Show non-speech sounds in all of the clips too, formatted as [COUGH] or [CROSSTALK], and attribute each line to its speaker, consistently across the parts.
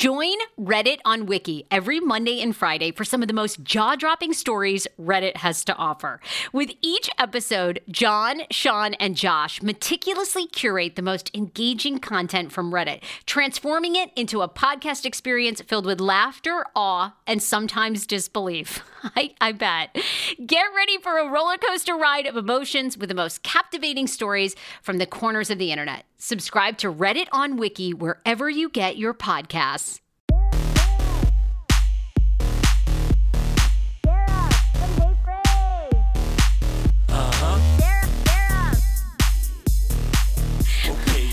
Speaker 1: Join Reddit on Wiki every Monday and Friday for some of the most jaw dropping stories Reddit has to offer. With each episode, John, Sean, and Josh meticulously curate the most engaging content from Reddit, transforming it into a podcast experience filled with laughter, awe, and sometimes disbelief. [LAUGHS] I, I bet. Get ready for a roller coaster ride of emotions with the most captivating stories from the corners of the internet. Subscribe to Reddit on Wiki wherever you get your podcasts.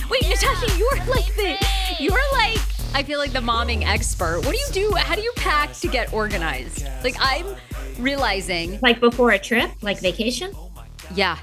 Speaker 1: Wait, Natasha, you're like the, you're like, I feel like the momming expert. What do you do? How do you pack to get organized? Like, I'm realizing,
Speaker 2: Like before a trip, like vacation?
Speaker 1: yeah.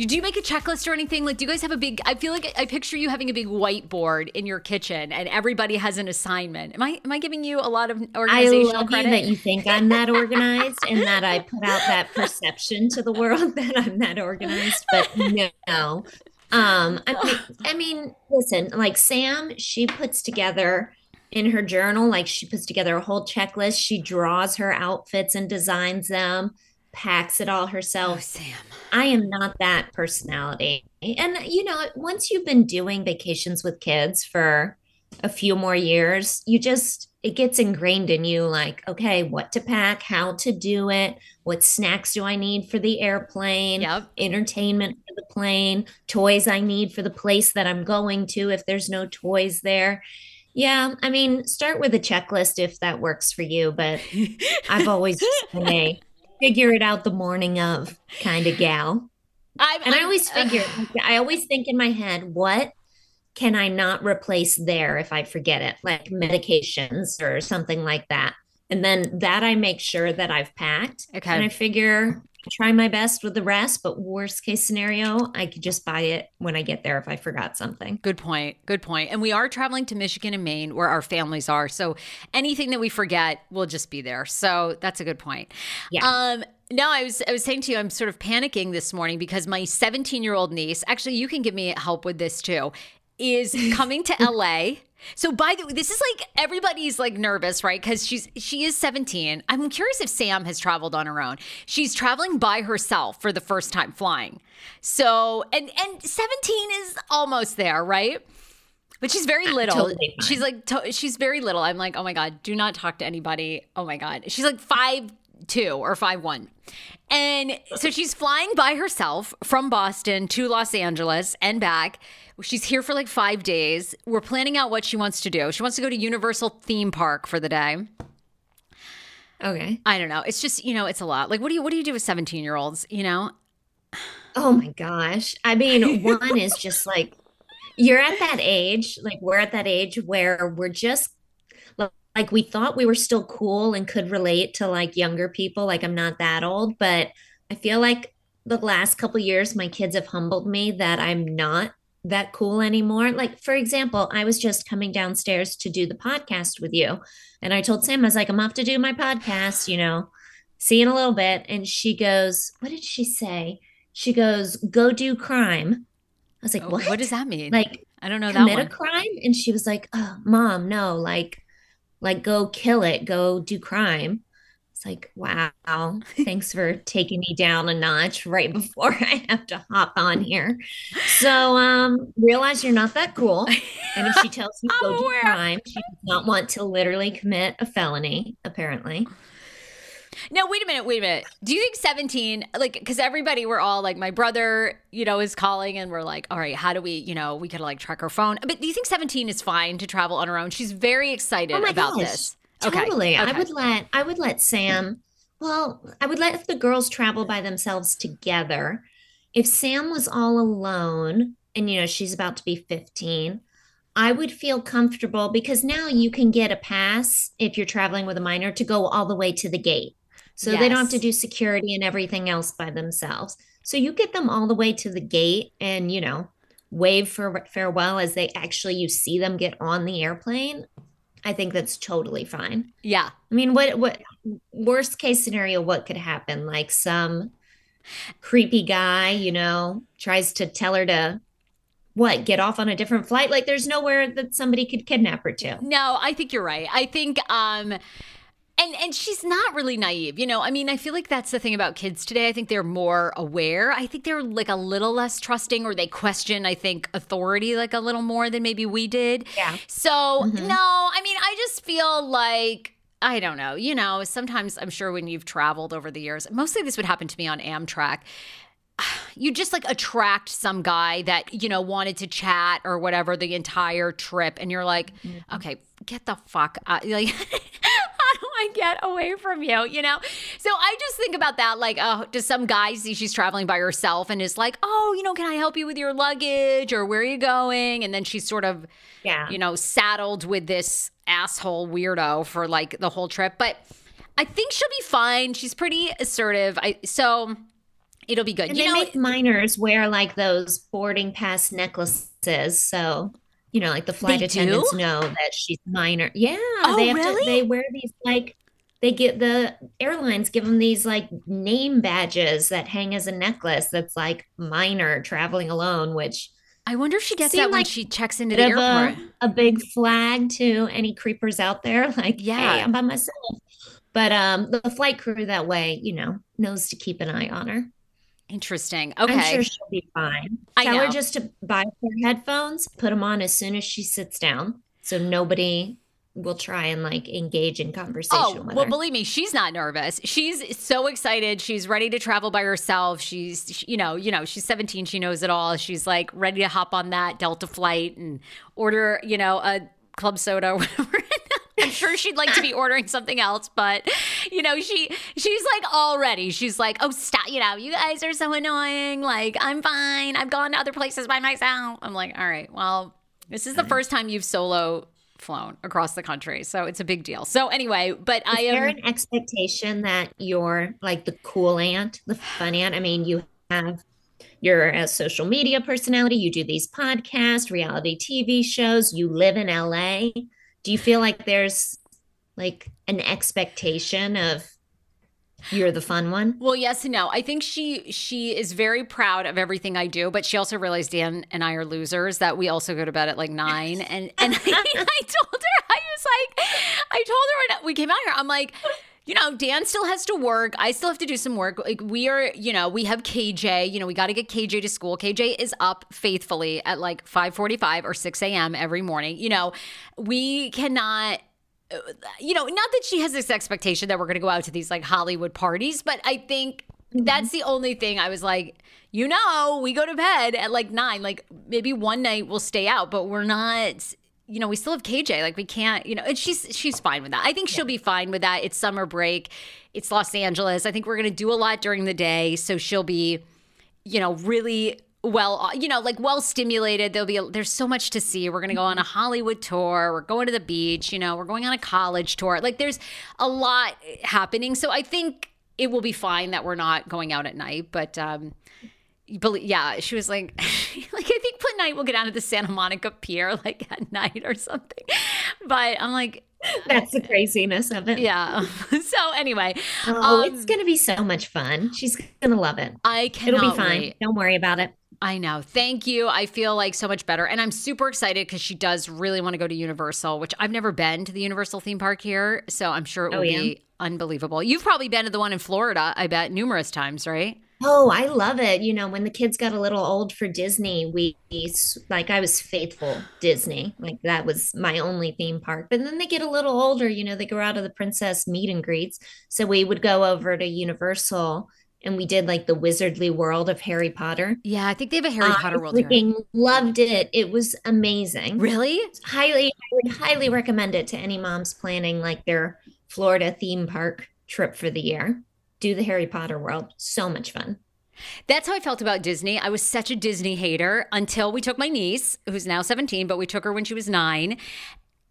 Speaker 1: You do you make a checklist or anything? Like, do you guys have a big? I feel like I picture you having a big whiteboard in your kitchen, and everybody has an assignment. Am I am I giving you a lot of organizational I
Speaker 2: love
Speaker 1: credit?
Speaker 2: You that you think I'm that organized and that I put out that perception to the world [LAUGHS] that I'm that organized, but no. Um, I mean, I mean, listen, like Sam, she puts together in her journal, like she puts together a whole checklist. She draws her outfits and designs them, packs it all
Speaker 1: oh,
Speaker 2: herself.
Speaker 1: Sam.
Speaker 2: I am not that personality. And you know, once you've been doing vacations with kids for a few more years, you just it gets ingrained in you like, okay, what to pack, how to do it, what snacks do I need for the airplane,
Speaker 1: Yep.
Speaker 2: entertainment for the plane, toys I need for the place that I'm going to if there's no toys there. Yeah, I mean, start with a checklist if that works for you, but [LAUGHS] I've always been a figure it out the morning of kind of gal.
Speaker 1: I'm,
Speaker 2: And I
Speaker 1: I'm-
Speaker 2: always figure, I always think in my head, what can I not replace there if I forget it, like medications or something like that. And then that I make sure that I've packed.
Speaker 1: Okay.
Speaker 2: And I figure I try my best with the rest, but worst case scenario, I could just buy it when I get there if I forgot something.
Speaker 1: Good point. Good point. And we are traveling to Michigan and Maine where our families are. So anything that we forget will just be there. So that's a good point.
Speaker 2: Yeah.
Speaker 1: Um no, I was I was saying to you, I'm sort of panicking this morning because my 17 year old niece, actually, you can give me help with this too, is coming to LA. So by the way, this is like everybody's like nervous, right? Because she's she is 17. I'm curious if Sam has traveled on her own. She's traveling by herself for the first time flying. So and and 17 is almost there, right? But she's very uh, little.
Speaker 2: totally
Speaker 1: she's like to- she's very little. I'm like, oh my god, do not talk to anybody. Oh my god, she's like five two or five one, and so she's flying by herself from Boston to Los Angeles and back. She's here for like five days. We're planning out what she wants to do. She wants to go to Universal theme park for the day.
Speaker 2: Okay.
Speaker 1: I don't know. It's just you know, it's a lot. Like, what do you what do you do with 17 year olds? You know,
Speaker 2: Oh my gosh. I mean, [LAUGHS] one is just like you're at that age, like we're at that age where we're just like we thought we were still cool and could relate to like younger people. Like I'm not that old, but I feel like the last couple years my kids have humbled me that I'm not that cool anymore. Like, for example, I was just coming downstairs to do the podcast with you. And I told Sam, I was like, I'm off to do my podcast, you know, see you in a little bit. And she goes, What did she say? She goes, Go do crime. I was like, oh, What?
Speaker 1: What does that mean?
Speaker 2: Like,
Speaker 1: I don't know that
Speaker 2: commit
Speaker 1: one.
Speaker 2: a crime? And she was like, Oh, mom, no, like, like go kill it, go do crime. It's like, wow, thanks for [LAUGHS] taking me down a notch right before [LAUGHS] I have to hop on here. So um realize you're not that cool. And if she tells you [LAUGHS] go do crime, she does not want to literally commit a felony, apparently.
Speaker 1: No, wait a minute, wait a minute. Do you think 17, like, because everybody, we're all like, my brother, you know, is calling and we're like, all right, how do we, you know, we could like track her phone. But do you think 17 is fine to travel on her own? She's very excited
Speaker 2: Oh
Speaker 1: about
Speaker 2: gosh.
Speaker 1: this. Okay.
Speaker 2: Totally. I
Speaker 1: okay.
Speaker 2: would let I would let Sam well, I would let the girls travel by themselves together. If Sam was all alone and you know she's about to be 15, I would feel comfortable because now you can get a pass if you're traveling with a minor to go all the way to the gate. So they don't have to do security and everything else by themselves. So you get them all the way to the gate and you know wave for farewell as they actually you see them get on the airplane. I think that's totally fine.
Speaker 1: Yeah.
Speaker 2: I mean, what what worst case scenario? What could happen? Like some creepy guy, you know, tries to tell her to what get off on a different flight. Like, there's nowhere that somebody could kidnap her to.
Speaker 1: No, I think you're right. I think um and and she's not really naive. You know, I mean, I feel like that's the thing about kids today. I think they're more aware. I think they're like a little less trusting or they question, I think, authority like a little more than maybe we did.
Speaker 2: Yeah.
Speaker 1: So,
Speaker 2: Mhm.
Speaker 1: no, I mean, I just feel like I don't know. You know, sometimes I'm sure when you've traveled over the years, mostly this would happen to me on Amtrak [SIGHS] you just like attract some guy that you know wanted to chat or whatever the entire trip and you're like okay get the fuck out [LAUGHS] like how [LAUGHS] do i get away from you you know so i just think about that like oh does some guy see she's traveling by herself and is like oh you know can i help you with your luggage or where are you going and then she's sort of
Speaker 2: Yeah.
Speaker 1: you know, saddled with this asshole weirdo for like the whole trip. But I think she'll be fine. She's pretty assertive. I so it'll be good.
Speaker 2: And
Speaker 1: you
Speaker 2: they
Speaker 1: know,
Speaker 2: make minors wear like those boarding pass necklaces. So, you know, like the flight
Speaker 1: They
Speaker 2: attendants
Speaker 1: do?
Speaker 2: know that she's minor. Yeah.
Speaker 1: Oh,
Speaker 2: they have
Speaker 1: really?
Speaker 2: to, they wear these like, they get the airlines give them these like name badges that hang as a necklace that's like minor traveling alone, which
Speaker 1: I wonder if she gets that when
Speaker 2: like
Speaker 1: she checks into the airport.
Speaker 2: a, a big flag to any creepers out there. [LAUGHS] Like,
Speaker 1: Yeah.
Speaker 2: hey, I'm by myself. But um, the flight crew that way, you know, knows to keep an eye on her.
Speaker 1: Interesting. Okay.
Speaker 2: I'm sure she'll be fine.
Speaker 1: I
Speaker 2: Tell
Speaker 1: know.
Speaker 2: her just to buy her headphones, put them on as soon as she sits down, so nobody will try and like engage in conversation
Speaker 1: Oh, well,
Speaker 2: her.
Speaker 1: believe me, she's not nervous. She's so excited. She's ready to travel by herself. She's, she- you know, you know, she's 17. She knows it all. She's like ready to hop on that Delta flight and order, you know, a club soda or whatever. I'm sure she'd like to be ordering something else, but you know, she she's like already. She's like, oh, stop, you know, you guys are so annoying. Like, I'm fine. I've gone to other places by myself. I'm like, all right, well, this is the mm-hmm. first time you've solo flown across the country, so it's a big deal. So anyway, but I
Speaker 2: Is there an expectation that you're like the cool aunt, the fun aunt? I mean, you have you're a social media personality, you do these podcasts, reality TV shows, you live in LA. Do you feel like there's like an expectation of you're the fun one?
Speaker 1: Well, yes and no. I think she she is very proud of everything I do, but she also realized Dan and I are losers. That we also go to bed at like nine, [LAUGHS] and and [LAUGHS] I, told her I was like, I told her when we came out here, I'm like. You know, Dan still has to work. I still have to do some work. Like we are, you know, we have KJ. You know, we got to get KJ to school. KJ is up faithfully at like 5:45 or 6 a.m. every morning. You know, we cannot uh, you know, not that she has this expectation that we're going to go out to these like Hollywood parties, but I think mm-hmm. that's the only thing I was like, you know, we go to bed at like nine. Like maybe one night we'll stay out, but we're not. You know, we still have KJ. Like we can't. You know, and she's she's fine with that. I think she'll be fine with that. It's summer break. It's Los Angeles. I think we're gonna do a lot during the day, so she'll be, you know, really well, you know, like well stimulated. There'll be a, there's so much to see. We're going to go on a Hollywood tour. We're going to the beach, you know, we're going on a college tour. Like there's a lot happening. So I think it will be fine that we're not going out at night, but um believe, yeah, she was like, [LAUGHS] like I think night we'll get down to the Santa Monica Pier like at night or something. But I'm like,
Speaker 2: that's the craziness of it.
Speaker 1: Yeah. [LAUGHS] so anyway,
Speaker 2: oh, um, it's gonna be so much fun. She's gonna love it.
Speaker 1: I cannot.
Speaker 2: It'll be fine.
Speaker 1: Wait.
Speaker 2: Don't worry about it.
Speaker 1: I know. Thank you. I feel like so much better. And I'm super excited because she does really want to go to Universal, which I've never been to the Universal theme park here. So I'm sure it will oh, yeah. be unbelievable. You've probably been to the one in Florida, I bet, numerous times, right?
Speaker 2: Oh, I love it. You know, when the kids got a little old for Disney, we like I was faithful Disney. Like that was my only theme park. But then they get a little older, you know, they grow out of the princess meet and greets. So we would go over to Universal and we did like the wizardly world of Harry Potter.
Speaker 1: Yeah, I think they have a Harry Potter world.
Speaker 2: Freaking loved it. It was amazing.
Speaker 1: Really?
Speaker 2: Highly, I would highly recommend it to any moms planning like their Florida theme park trip for the year do the Harry Potter world. So much fun.
Speaker 1: That's how I felt about Disney. I was such a Disney hater until we took my niece, who's now 17, but we took her when she was nine.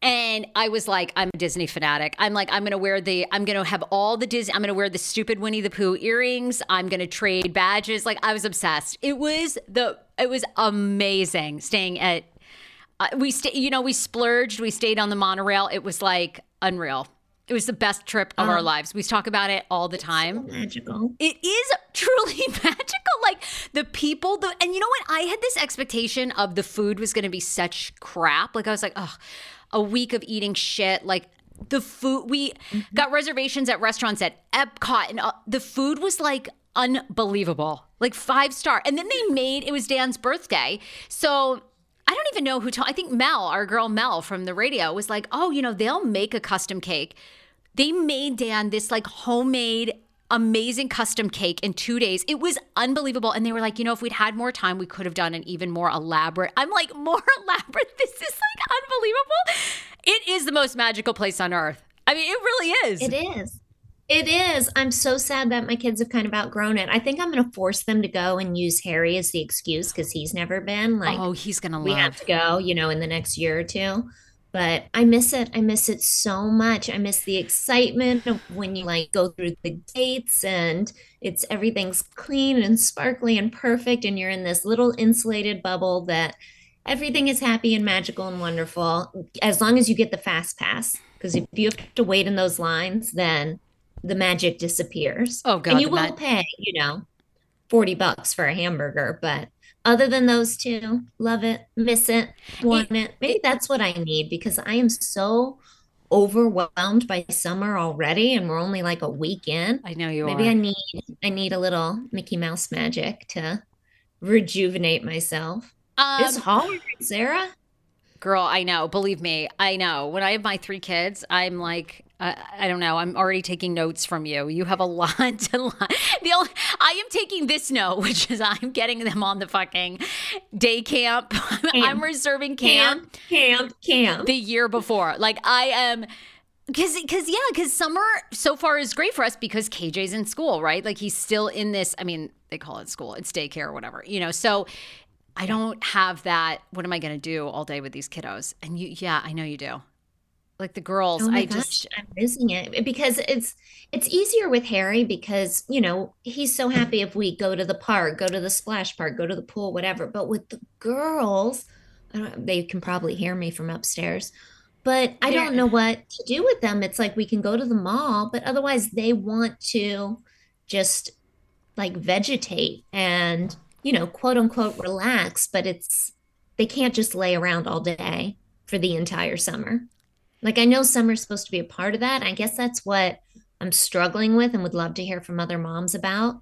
Speaker 1: And I was like, I'm a Disney fanatic. I'm like, I'm gonna wear the, I'm gonna have all the Disney, I'm gonna wear the stupid Winnie the Pooh earrings. I'm gonna trade badges. Like, I was obsessed. It was the, it was amazing staying at, uh, we stay, you know, we splurged. We stayed on the monorail. It was like unreal. It was the best trip of our lives. We talk about it all the time.
Speaker 2: So magical.
Speaker 1: It is truly [LAUGHS] magical. Like the people, the and you know what? I had this expectation of the food was going to be such crap. Like I was like, oh, a week of eating shit. Like the food, we mm-hmm. got reservations at restaurants at Epcot, and uh, the food was like unbelievable, like five star. And then they made it was Dan's birthday, so I don't even know who told. I think Mel, our girl Mel from the radio, was like, "Oh, you know, they'll make a custom cake they made Dan this like homemade amazing custom cake in two days. It was unbelievable. And they were like, you know, if we'd had more time, we could have done an even more elaborate. I'm like, more [LAUGHS] elaborate? This is like unbelievable. It is the most magical place on earth. I mean, it really is.
Speaker 2: It is. It is. I'm so sad that my kids have kind of outgrown it. I think I'm going to force them to go and use Harry as the excuse because he's never been. Like,
Speaker 1: oh, he's going to.
Speaker 2: We have to go, you know, in the next year or two but I miss it. I miss it so much. I miss the excitement of when you like go through the gates and it's everything's clean and sparkly and perfect and you're in this little insulated bubble that everything is happy and magical and wonderful as long as you get the fast pass because if you have to wait in those lines then the magic disappears.
Speaker 1: Oh god.
Speaker 2: And you will mag- pay, you know, 40 bucks for a hamburger, but other than those two, love it, miss it, want it. Maybe that's what I need because I am so overwhelmed by summer already and we're only like a week in.
Speaker 1: I know you are.
Speaker 2: Maybe
Speaker 1: are.
Speaker 2: I need I need a little Mickey Mouse magic to rejuvenate myself. Um, it's hard, Sarah.
Speaker 1: Girl, I know. Believe me, I know. When I have my three kids, I'm like, uh, I don't know. I'm already taking notes from you. You have a [LAUGHS] lot to. The only, I am taking this note, [LAUGHS] which is I'm getting them on the fucking day camp. [LAUGHS] camp. I'm reserving camp,
Speaker 2: camp, camp, camp
Speaker 1: the year before. Like I am. Because, because, yeah, because summer so far is great for us because KJ's in school, right? Like he's still in this. I mean, they call it school, it's daycare or whatever, you know. So I don't have that. What am I going to do all day with these kiddos? And you, yeah, I know you do like the girls oh i gosh, just
Speaker 2: i'm missing it because it's it's easier with harry because you know he's so happy if we go to the park go to the splash park go to the pool whatever but with the girls they can probably hear me from upstairs but i don't know what to do with them. It's like we can go to the mall but otherwise they want to just like vegetate and you know quote unquote relax but it's they can't just lay around all day for the entire summer like I know summer's supposed to be a part of that. I guess that's what I'm struggling with and would love to hear from other moms about.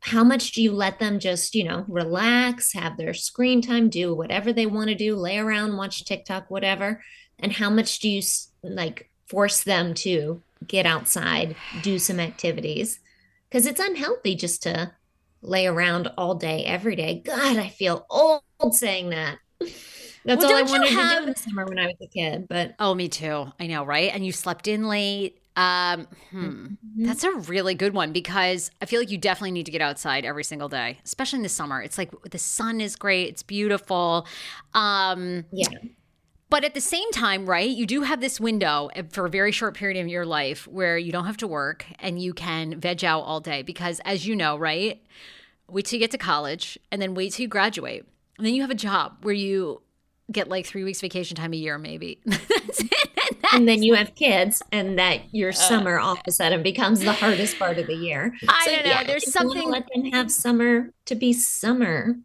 Speaker 2: How much do you let them just, you know, relax, have their screen time, do whatever they want to do, lay around, watch TikTok, whatever? And how much do you like force them to get outside, do some activities? Because it's unhealthy just to lay around all day, every day. God, I feel old saying that. [LAUGHS] That's well, all I wanted have... to do in the summer when I was a kid. But
Speaker 1: oh, me too. I know, right? And you slept in late. Um, hmm. mm-hmm. That's a really good one because I feel like you definitely need to get outside every single day, especially in the summer. It's like the sun is great, it's beautiful. Um,
Speaker 2: yeah.
Speaker 1: But at the same time, right, you do have this window for a very short period of your life where you don't have to work and you can veg out all day because, as you know, right, wait till you get to college and then wait till you graduate. And then you have a job where you get like three weeks vacation time a year, maybe. [LAUGHS] That's
Speaker 2: it. And, then you have kids, and that your summer all of a sudden becomes the hardest part of the year.
Speaker 1: I so, don't know. Yeah, There's something.
Speaker 2: Let them have summer to be summer.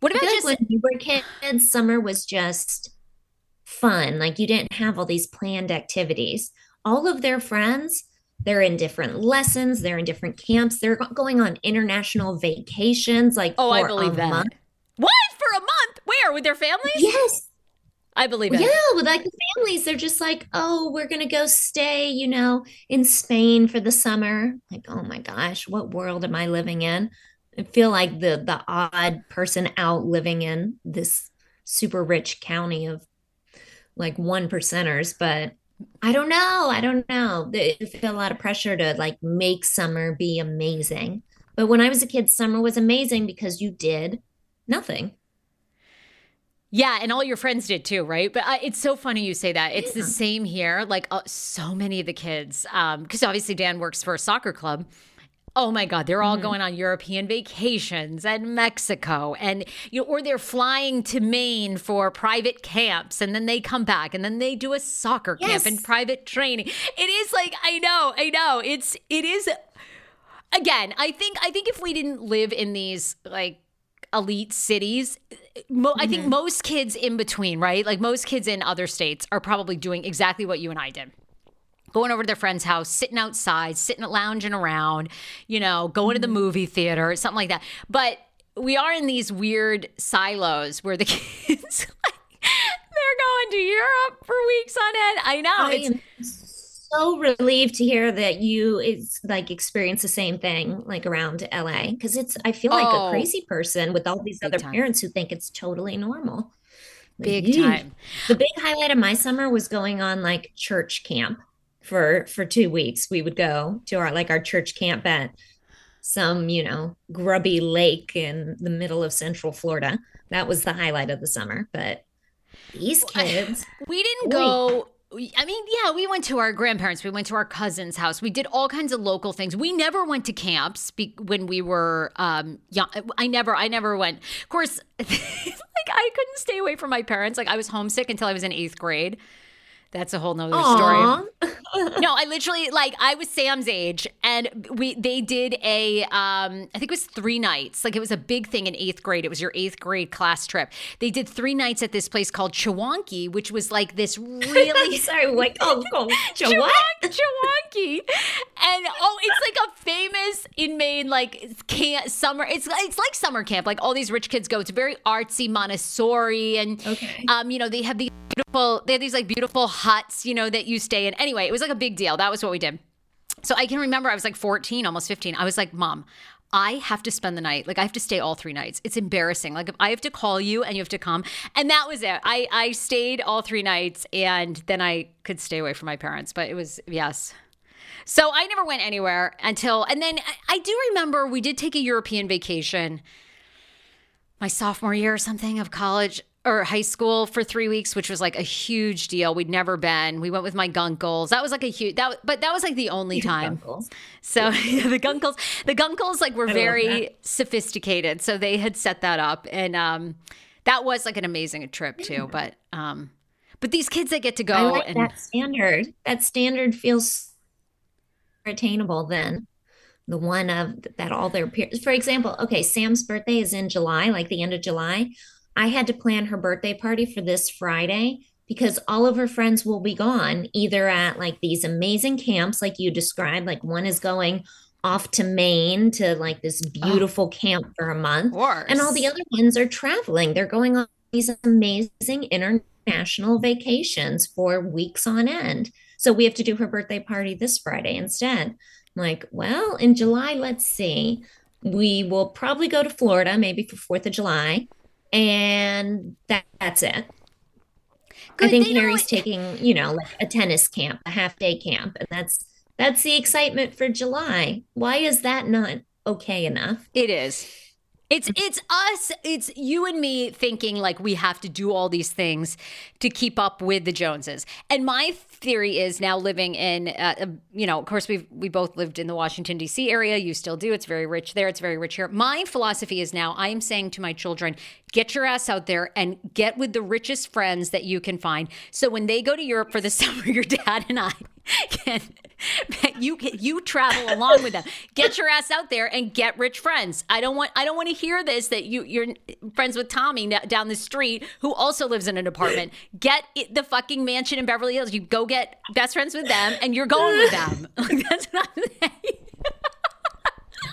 Speaker 1: What about just
Speaker 2: like when you were kids? Summer was just fun. Like you didn't have all these planned activities. All of their friends, they're in different lessons. They're in different camps. They're going on international vacations. Like
Speaker 1: oh, I believe that. Month. What for a month? Where with their families?
Speaker 2: Yes,
Speaker 1: I believe it.
Speaker 2: Yeah, with like the families, they're just like, oh, we're gonna go stay, you know, in Spain for the summer. Like, oh my gosh, what world am I living in? I feel like the the odd person out living in this super rich county of like one percenters, but I don't know. I don't know. I feel a lot of pressure to like make summer be amazing. But when I was a kid, summer was amazing because you did nothing.
Speaker 1: Yeah, and all your friends did too, right? But uh, it's so funny you say that. It's yeah. the same here. Like uh, so many of the kids, because um, obviously Dan works for a soccer club. Oh my God, they're all mm-hmm. going on European vacations and Mexico, and you know, or they're flying to Maine for private camps, and then they come back, and then they do a soccer yes. camp and private training. It is like I know, I know. It's it is. Again, I think I think if we didn't live in these like elite cities, mo- mm-hmm. I think mm-hmm. most kids in between, right? Like most kids in other states are probably doing exactly what you and I did going over to their friend's house, sitting outside, sitting lounging around, you know, going to the mm-hmm. movie theater, something like that. But we are in these weird silos where the [LAUGHS] kids they're going to Europe for weeks on end. I know.
Speaker 2: I am so relieved to hear that you is like experience the same thing like around LA because it's I feel like oh, a crazy person with all these other time. parents who think it's totally normal.
Speaker 1: Big time.
Speaker 2: The big highlight of my summer was going on like church camp for for two weeks we would go to our like our church camp at some you know grubby lake in the middle of central florida that was the highlight of the summer but these kids
Speaker 1: we didn't go I mean, yeah, we went to our grandparents. We went to our cousin's house. We did all kinds of local things. We never went to camps be- when we were um, young. I never, I never went. Of course, [LAUGHS] like I couldn't stay away from my parents. Like I was homesick until I was in eighth grade. That's a whole nother Aww. story. [LAUGHS] no, I [LAUGHS] literally like I was Sam's age, and we they did a um I think it was three nights. Like it was a big thing in eighth grade. It was your eighth grade class trip. They did three nights at this place called Chewonki, which was like this [LAUGHS] really
Speaker 2: sorry, like oh, oh Chewonki,
Speaker 1: and oh, it's like a famous in Maine like camp summer. It's it's like summer camp. Like all these rich kids go. It's very artsy Montessori, and okay. um you know they have these beautiful they have these like beautiful huts, you know, that you stay in. Anyway, it was like a big deal. That was what we did. So I can remember I was like 14, almost 15. I was like, Mom, I have to spend the night. Like I have to stay all three nights. It's embarrassing. Like I have to call you and you have to come. And that was it. I I stayed all three nights and then I could stay away from my parents. But it was yes. So I never went anywhere until and then I, I do remember we did take a European vacation my sophomore year or something of college or high school for three weeks, which was like a huge deal. We'd never been. We went with my gunkles. That was like a huge that, but that was like the only time.
Speaker 2: Gunkles.
Speaker 1: So [LAUGHS] yeah, the gunkles, the gunkles like were very sophisticated. So they had set that up, and um, that was like an amazing trip too. But um, but these kids that get to go
Speaker 2: I like
Speaker 1: and
Speaker 2: that standard. That standard feels attainable then. The one of that all their peers. For example, okay, Sam's birthday is in July, like the end of July. I had to plan her birthday party for this Friday because all of her friends will be gone, either at like these amazing camps, like you described, like one is going off to Maine to like this beautiful camp for a month. And all the other ones are traveling. They're going on these amazing international vacations for weeks on end. So we have to do her birthday party this Friday instead. I'm like, well, in July, let's see. We will probably go to Florida, maybe for 4th of July. And that, that's it.
Speaker 1: Good,
Speaker 2: I think
Speaker 1: they know
Speaker 2: Harry's taking, you know, like a tennis camp, a half day camp, and that's that's the excitement for July. Why is that not okay enough?
Speaker 1: It is. It's it's us. It's you and me thinking like we have to do all these things to keep up with the Joneses. And my theory is now living in, uh, uh, you know, of course we we both lived in the Washington D.C. area. You still do. It's very rich there. It's very rich here. My philosophy is now I am saying to my children, get your ass out there and get with the richest friends that you can find. So when they go to Europe for the [LAUGHS] summer, your dad and I [LAUGHS] can you you travel along with them. Get your ass out there and get rich friends. I don't want I don't want to hear this that you you're friends with Tommy down the street who also lives in an apartment. Get the fucking mansion in Beverly Hills. You go get best friends with them and you're going with them. [LAUGHS] That's what I'm saying.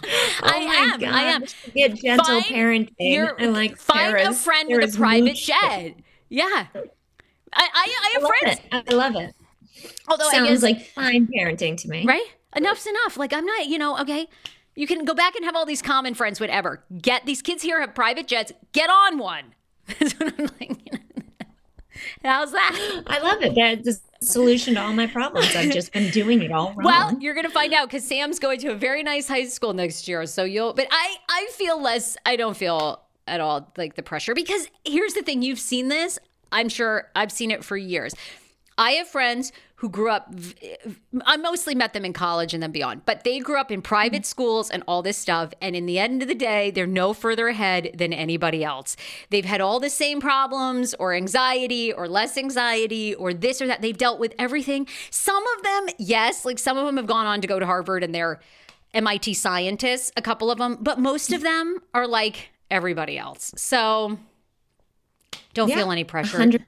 Speaker 1: [LAUGHS] Oh I
Speaker 2: Oh my
Speaker 1: am. I am.
Speaker 2: Get gentle
Speaker 1: Find
Speaker 2: parenting.
Speaker 1: your-
Speaker 2: I like
Speaker 1: find a
Speaker 2: Sarah's-
Speaker 1: friend with a private jet. Yeah. I, I, I
Speaker 2: I
Speaker 1: have
Speaker 2: love
Speaker 1: friends.
Speaker 2: it. I love it.
Speaker 1: Although I
Speaker 2: Sounds
Speaker 1: guess,
Speaker 2: like fine parenting to me.
Speaker 1: right? Enough's enough. Like I'm not, you know, okay. You can go back and have all these common friends, whatever. Get these kids here have private jets. Get on one. [LAUGHS] That's what I'm like. [LAUGHS] How's that?
Speaker 2: I love it. That's the solution to all my problems. I've just been doing it all wrong.
Speaker 1: Well, you're gonna find out because Sam's going to a very nice high school next year. So you'll. But I, I feel less. I don't feel at all like the pressure because here's the thing. You've seen this. I'm sure I've seen it for years. I have friends who grew up. I mostly met them in college and then beyond, but they grew up in private schools and all this stuff. And in the end of the day, they're no further ahead than anybody else. They've had all the same problems or anxiety or less anxiety or this or that. They've dealt with everything. Some of them, yes, like some of them have gone on to go to Harvard and they're MIT scientists, a couple of them, but most of them are like everybody else. So don't
Speaker 2: Yeah,
Speaker 1: feel any pressure.
Speaker 2: 100%.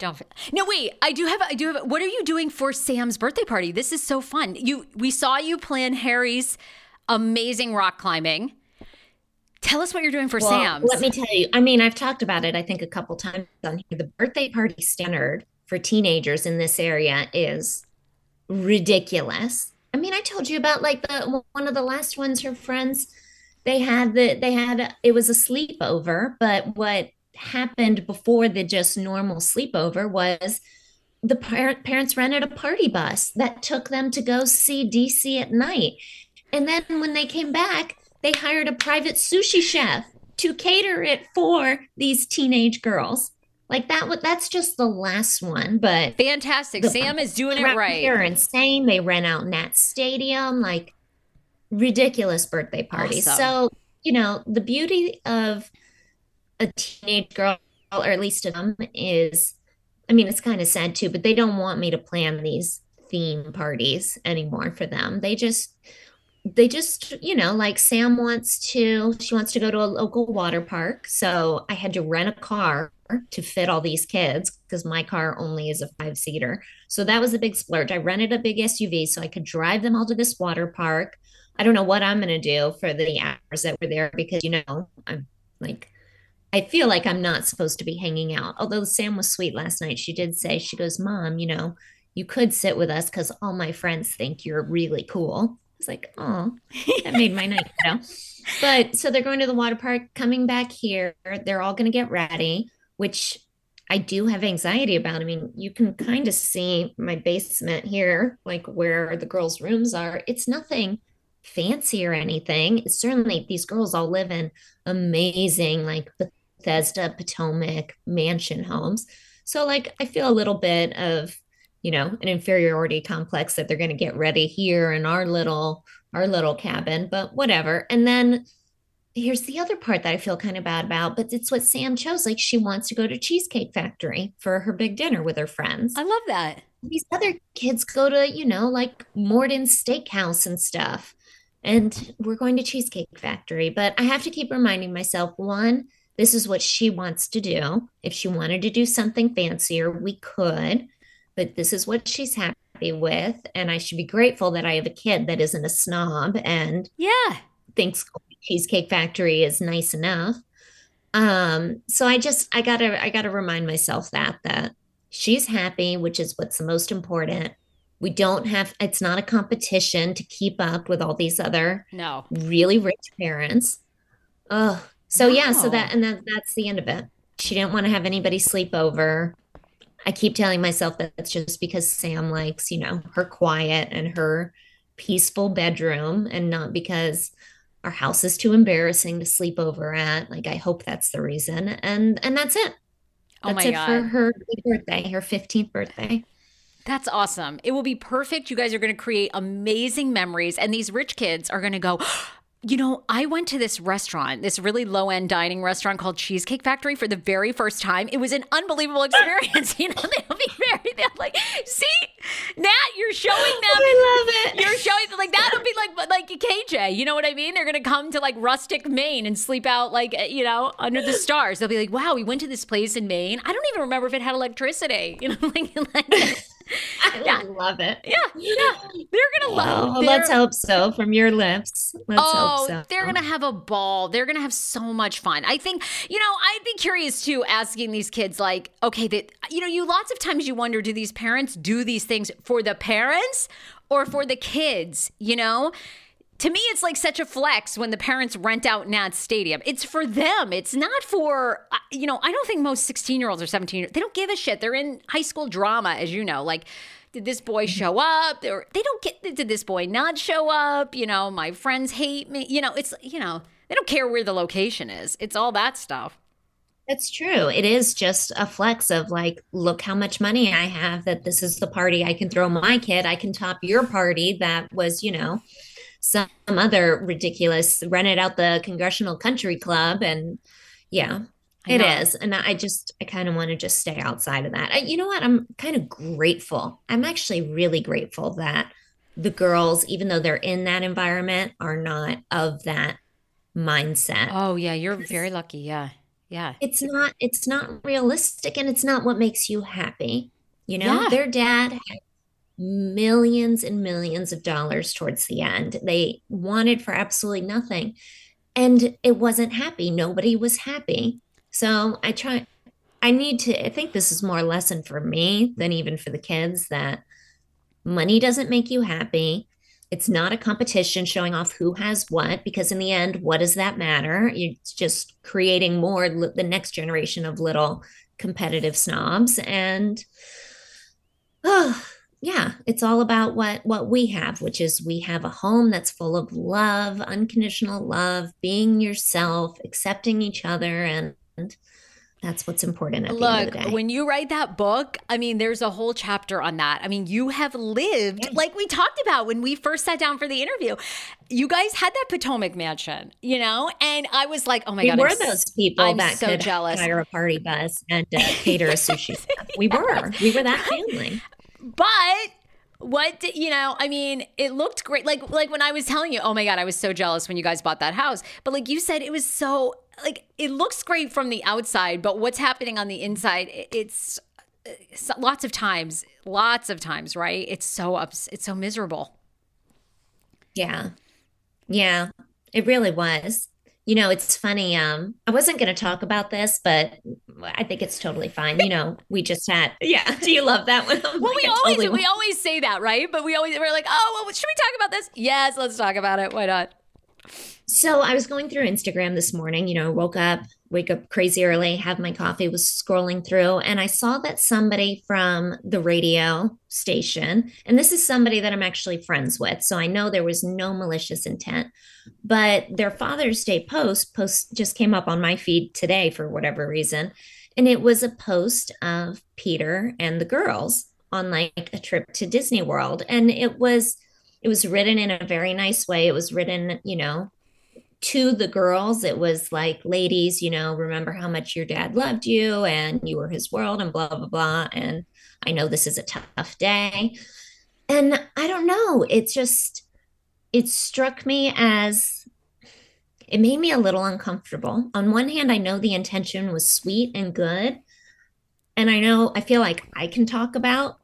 Speaker 1: Don't feel. No, wait. I do have. I do have. What are you doing for Sam's birthday party? This is so fun. You. We saw you plan Harry's amazing rock climbing. Tell us what you're doing for
Speaker 2: Well,
Speaker 1: Sam's.
Speaker 2: let me tell you. I mean, I've talked about it, I think, a couple times on here. The birthday party standard for teenagers in this area is ridiculous. I mean, I told you about like the one of the last ones, her friends, they had the, they had, it was a sleepover, but what happened before the just normal sleepover was the par- parents rented a party bus that took them to go see DC at night. And then when they came back, they hired a private sushi chef to cater it for these teenage girls. Like that that's just the last one, but
Speaker 1: Fantastic. Sam is doing it right.
Speaker 2: Are insane. They rent out Nat Stadium, like ridiculous birthday parties.
Speaker 1: Awesome.
Speaker 2: So, you know, the beauty of a teenage girl, or at least of them, is I mean, it's kind of sad too, but they don't want me to plan these theme parties anymore for them. They just they just, you know, like Sam wants to, she wants to go to a local water park. So I had to rent a car to fit all these kids because my car only is a five seater. So that was a big splurge. I rented a big SUV so I could drive them all to this water park. I don't know what I'm going to do for the hours that were there because, you know, I'm like, I feel like I'm not supposed to be hanging out. Although Sam was sweet last night. She did say, she goes, Mom, you know, you could sit with us because all my friends think you're really cool. I was like, oh, that made my night, you [LAUGHS] know. But so they're going to the water park, coming back here. They're all going to get ready, which I do have anxiety about. I mean, you can kind of see my basement here, like where the girls' rooms are. It's nothing fancy or anything. It's certainly these girls all live in amazing, like Bethesda, Potomac, mansion homes. So, like, I feel a little bit of, you know, an inferiority complex that they're going to get ready here in our little our little cabin, but whatever. And then here's the other part that I feel kind of bad about, but it's what Sam chose. Like she wants to go to Cheesecake Factory for her big dinner with her friends.
Speaker 1: I love that.
Speaker 2: These other kids go to, you know, like Morton's Steakhouse and stuff. And we're going to Cheesecake Factory. But I have to keep reminding myself one, this is what she wants to do. If she wanted to do something fancier, we could, but this is what she's happy with. And I should be grateful that I have a kid that isn't a snob and
Speaker 1: yeah
Speaker 2: thinks Cheesecake Factory is nice enough. Um, so I just I gotta I gotta remind myself that that she's happy, which is what's the most important. We don't have it's not a competition to keep up with all these other
Speaker 1: no
Speaker 2: really rich parents. Oh, so
Speaker 1: No.
Speaker 2: yeah, so that and that that's the end of it. She didn't want to have anybody sleep over. I keep telling myself that it's just because Sam likes, you know, her quiet and her peaceful bedroom and not because our house is too embarrassing to sleep over at. Like I hope that's the reason. And and that's it.
Speaker 1: Oh
Speaker 2: That's
Speaker 1: my
Speaker 2: it
Speaker 1: God.
Speaker 2: for her birthday, her 15th birthday.
Speaker 1: That's awesome. It will be perfect. You guys are going to create amazing memories, and these rich kids are going to go. You know, I went to this restaurant, this really low end dining restaurant called Cheesecake Factory for the very first time. It was an unbelievable experience. [LAUGHS] you know, they'll be very, they're like, see, Nat, you're showing them.
Speaker 2: I love it.
Speaker 1: You're showing them, like that'll be like like KJ. You know what I mean? They're gonna come to like rustic Maine and sleep out like eh, you know under the stars. They'll be like, "Wow, we went to this place in Maine. I don't even remember if it had electricity." [LAUGHS] You know, like, like
Speaker 2: I
Speaker 1: Yeah.
Speaker 2: love it.
Speaker 1: yeah, yeah. They're gonna love.
Speaker 2: Oh, let's hope so from your lips. Let's
Speaker 1: Oh,
Speaker 2: hope so.
Speaker 1: they're gonna have a ball. They're gonna have so much fun. I think, you know, I'd be curious too, asking these kids, like, okay, that you know, you lots of times you wonder, do these parents do these things for the parents or for the kids? You know, to me, it's like such a flex when the parents rent out Nat's Stadium. It's for them. It's not for, uh, you know, I don't think most 16 year olds or 17 year olds, they don't give a shit. They're in high school drama, as you know. Like, did this boy show up? Or they don't get, did this boy not show up? You know, my friends hate me. You know, it's, you know, they don't care where the location is. It's all that stuff.
Speaker 2: That's true. It is just a flex of like, look how much money I have that this is the party I can throw my kid. I can top your party that was, you know, some other ridiculous rented out the Congressional Country Club. And yeah, it is. And I just, I kind of want to just stay outside of that. I, you know what? I'm kind of grateful. I'm actually really grateful that the girls, even though they're in that environment, are not of that mindset
Speaker 1: Oh, yeah. You're very lucky. Yeah. Yeah.
Speaker 2: it's not it's not realistic and it's not what makes you happy you know
Speaker 1: Yeah.
Speaker 2: their dad had millions and millions of dollars towards the end. They wanted for absolutely nothing. And it wasn't happy. Nobody was happy. So i try i need to i think this is more a lesson for me than even for the kids that money doesn't make you happy. It's not a competition showing off who has what, because in the end, what does that matter? You're just creating more the next generation of little competitive snobs. And [SIGHS] oh, yeah, it's all about what what we have, which is we have a home that's full of love, unconditional love, being yourself, accepting each other, and that's what's important at the end of
Speaker 1: Look, when you write that book, I mean, there's a whole chapter on that. I mean, you have lived,
Speaker 2: Yeah.
Speaker 1: like we talked about when we first sat down for the interview. You guys had that Potomac mansion, you know? And I was like, oh my
Speaker 2: we
Speaker 1: God.
Speaker 2: were
Speaker 1: I'm
Speaker 2: those people
Speaker 1: I'm
Speaker 2: that
Speaker 1: so
Speaker 2: could
Speaker 1: jealous.
Speaker 2: hire a party bus and uh, cater a sushi. [LAUGHS] stuff. We were, we were that family.
Speaker 1: But what did, you know, I mean, it looked great. Like like when I was telling you, oh my god, I was so jealous when you guys bought that house. But like you said, it was so like it looks great from the outside, but what's happening on the inside, it's, uh, it's lots of times, lots of times, right? It's so ups, it's so miserable.
Speaker 2: Yeah. Yeah, it really was. You know, it's funny. Um, I wasn't going to talk about this, but I think it's totally fine. You know, we just had. [LAUGHS] Yeah. [LAUGHS] Do you love that one?
Speaker 1: Well, we always we always say that, right? But we always we're like, oh, well, should we talk about this? Yes, let's talk about it. Why not?
Speaker 2: So I was going through Instagram this morning, you know, woke up, wake up crazy early, have my coffee, was scrolling through, and I saw that somebody from the radio station, and this is somebody that I'm actually friends with. So I know there was no malicious intent, but their Father's Day post post just came up on my feed today for whatever reason. And it was a post of Peter and the girls on like a trip to Disney World. And it was it was written in a very nice way. It was written, you know, to the girls, it was like, ladies, you know, remember how much your dad loved you and you were his world and blah, blah, blah. And I know this is a tough day. And I don't know, it just, it struck me as, it made me a little uncomfortable. On one hand, I know the intention was sweet and good. And I know, I feel like I can talk about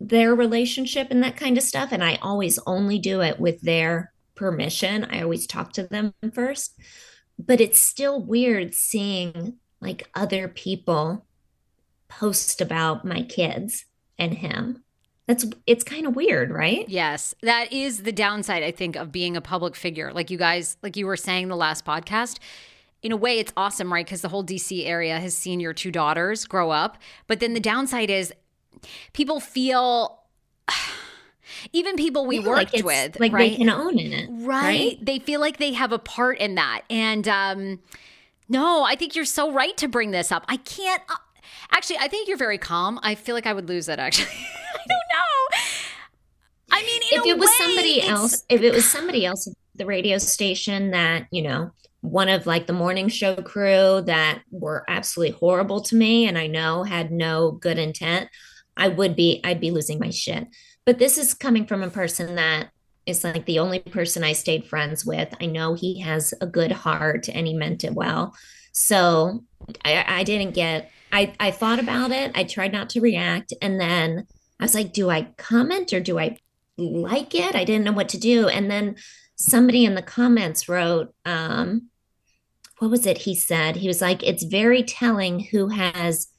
Speaker 2: their relationship and that kind of stuff. And I always only do it with their permission. I always talk to them first. But it's still weird seeing like other people post about my kids and him. That's it's kind of weird, right?
Speaker 1: Yes. That is the downside I think of being a public figure. Like you guys like you were saying the last podcast, in a way it's awesome, right? Because the whole DC area has seen your two daughters grow up. But then the downside is people feel even people we yeah, worked
Speaker 2: like
Speaker 1: with,
Speaker 2: like
Speaker 1: right?
Speaker 2: they can own in it,
Speaker 1: right? right? They feel like they have a part in that, and um, no, I think you're so right to bring this up. I can't. Uh, actually, I think you're very calm. I feel like I would lose it. Actually, [LAUGHS] I don't know. I mean,
Speaker 2: if it was
Speaker 1: way,
Speaker 2: somebody else, if it was somebody else at the radio station that you know one of like the morning show crew that were absolutely horrible to me and I know had no good intent, I would be I'd be losing my shit. But this is coming from a person that is like the only person I stayed friends with. I know he has a good heart and he meant it well. So I, I didn't get, I, I thought about it. I tried not to react. And then I was like, do I comment or do I like it? I didn't know what to do. And then somebody in the comments wrote, um, what was it he said? He was like, it's very telling who has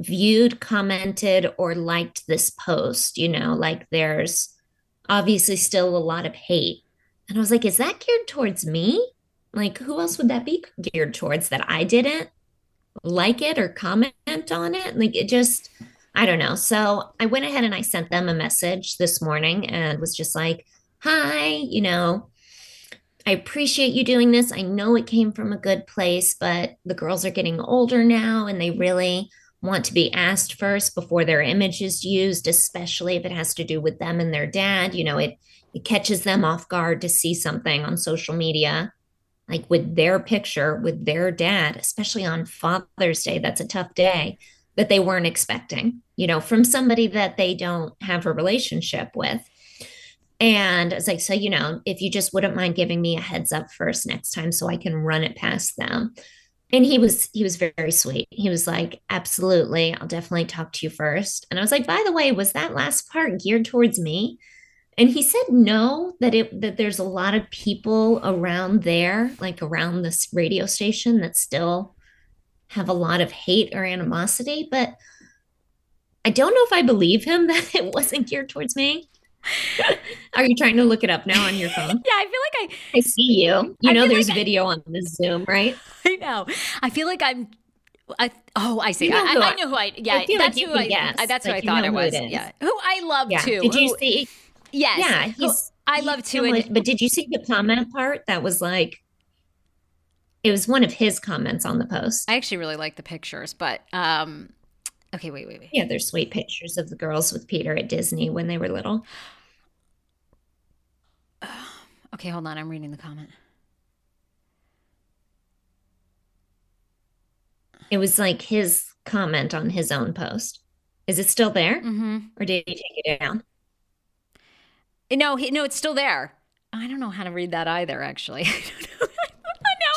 Speaker 2: viewed, commented, or liked this post. You know, like there's obviously still a lot of hate. And I was like, is that geared towards me? Like, who else would that be geared towards that I didn't like it or comment on it? Like, it just, I don't know. So I went ahead and I sent them a message this morning and was just like, hi, you know, I appreciate you doing this. I know it came from a good place, but the girls are getting older now and they really want to be asked first before their image is used, especially if it has to do with them and their dad. You know, it it catches them off guard to see something on social media like with their picture with their dad, especially on Father's Day. That's a tough day that they weren't expecting, you know, from somebody that they don't have a relationship with. And it's like, so, you know, if you just wouldn't mind giving me a heads up first next time so I can run it past them and he was he was very sweet. He was like absolutely i'll definitely talk to you first. And i was like by the way was that last part geared towards me? And he said no that it that there's a lot of people around there like around this radio station that still have a lot of hate or animosity but i don't know if i believe him [LAUGHS] that it wasn't geared towards me Are you trying to look it up now on your phone? [LAUGHS]
Speaker 1: yeah, I feel like
Speaker 2: I I see you. You I know there's like video I, on the Zoom, right? [LAUGHS]
Speaker 1: I know. I feel like I'm I, oh, I see. You know I, I, know who I. Yeah,
Speaker 2: I
Speaker 1: that's
Speaker 2: like
Speaker 1: who I.
Speaker 2: Guess.
Speaker 1: That's like who I thought it was. It yeah, who I love
Speaker 2: yeah.
Speaker 1: too.
Speaker 2: Did you
Speaker 1: who,
Speaker 2: see?
Speaker 1: Yes.
Speaker 2: Yeah, he's.
Speaker 1: I love too.
Speaker 2: And, but did you see the comment part? That was like. It was one of his comments on the post.
Speaker 1: I actually really like the pictures, but um, okay, wait, wait, wait.
Speaker 2: Yeah, there's sweet pictures of the girls with Peter at Disney when they were little. [SIGHS]
Speaker 1: Okay, hold on. I'm reading the comment.
Speaker 2: It was like his comment on his own post. Is it still there?
Speaker 1: Mm-hmm.
Speaker 2: Or did he take it down?
Speaker 1: No, he, no, it's still there. I don't know how to read that either, actually. [LAUGHS]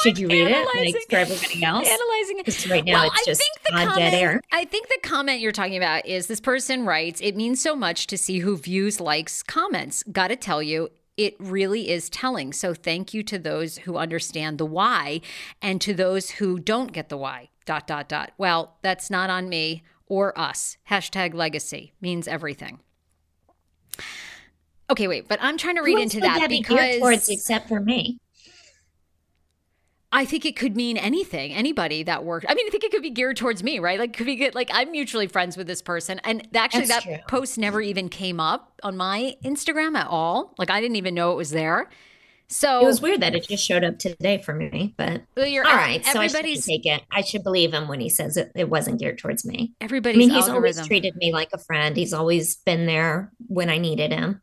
Speaker 2: Should you read it like for everybody else?
Speaker 1: Analyzing it.
Speaker 2: Right now well, it's just odd comment, dead air.
Speaker 1: I think the comment you're talking about is this person writes, It means so much to see who views, likes, comments. Gotta tell you, it really is telling. So thank you to those who understand the why and to those who don't get the why. Dot, dot, dot. Well, that's not on me or us. Hashtag legacy means everything. Okay, wait, but I'm trying to read into that,
Speaker 2: that
Speaker 1: because
Speaker 2: towards except for me.
Speaker 1: I think it could mean anything, anybody that worked. I mean, I think it could be geared towards me, right? Like, could be good. Like, I'm mutually friends with this person, and actually,
Speaker 2: That's
Speaker 1: that
Speaker 2: true.
Speaker 1: post never even came up on my Instagram at all. Like, I didn't even know it was there. So
Speaker 2: It was weird that it just showed up today for me, but
Speaker 1: well, you're
Speaker 2: all right. So I should take it. I should believe him when he says it, it wasn't geared towards me. I mean, he's always treated me like a friend. He's always been there when I needed him.